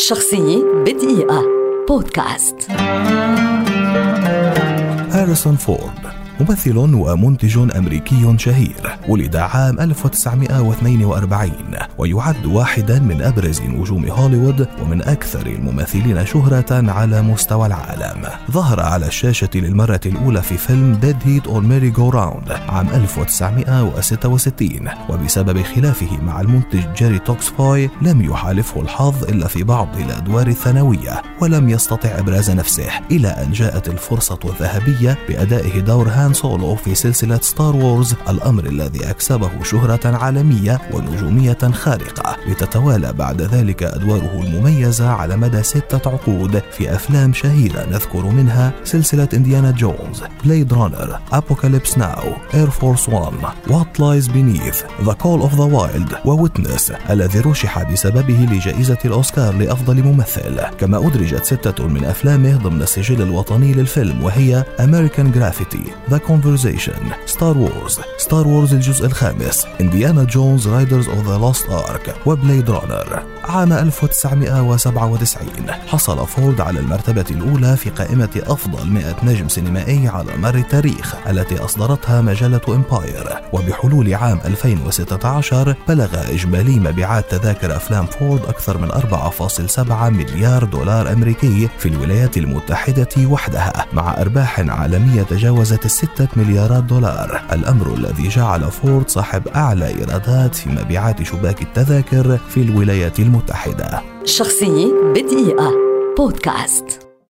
شخصية بدقيقة. بودكاست. هاريسون فورد. ممثل ومنتج أمريكي شهير ولد عام 1942 ويعد واحدا من أبرز نجوم هوليوود ومن أكثر الممثلين شهرة على مستوى العالم. ظهر على الشاشة للمرة الأولى في فيلم Dead Heat on a Merry-Go-Round عام 1966 وبسبب خلافه مع المنتج جيري توكوفسكي لم يحالفه الحظ إلا في بعض الأدوار الثانوية ولم يستطع إبراز نفسه إلى أن جاءت الفرصة الذهبية بأدائه دور هان هان سولو في سلسلة Star Wars الأمر الذي أكسبه شهرة عالمية ونجومية خارقة لتتوالى بعد ذلك أدواره المميزة على مدى ستة عقود في أفلام شهيرة نذكر منها سلسلة إنديانا جونز Blade Runner Apocalypse Now Air Force One What Lies Beneath The Call of the Wild و Witness الذي رشح بسببه لجائزة الأوسكار لأفضل ممثل. كما أدرجت ستة من أفلامه ضمن السجل الوطني للفيلم وهي American Graffiti The Conversation Star Wars Star Wars الجزء الخامس انديانا جونز Raiders of the Lost Ark و Blade Runner عام 1997 حصل فورد على المرتبة الأولى في قائمة أفضل 100 نجم سينمائي على مر التاريخ التي أصدرتها مجلة إمباير وبحلول عام 2016 بلغ إجمالي مبيعات تذاكر أفلام فورد أكثر من 4.7 مليار دولار أمريكي في الولايات المتحدة وحدها مع أرباح عالمية تجاوزت الستة مليارات دولار. الأمر الذي جعل فورد صاحب أعلى إيرادات في مبيعات شباك التذاكر في الولايات المتحدة. شخصية بدقيقة. بودكاست.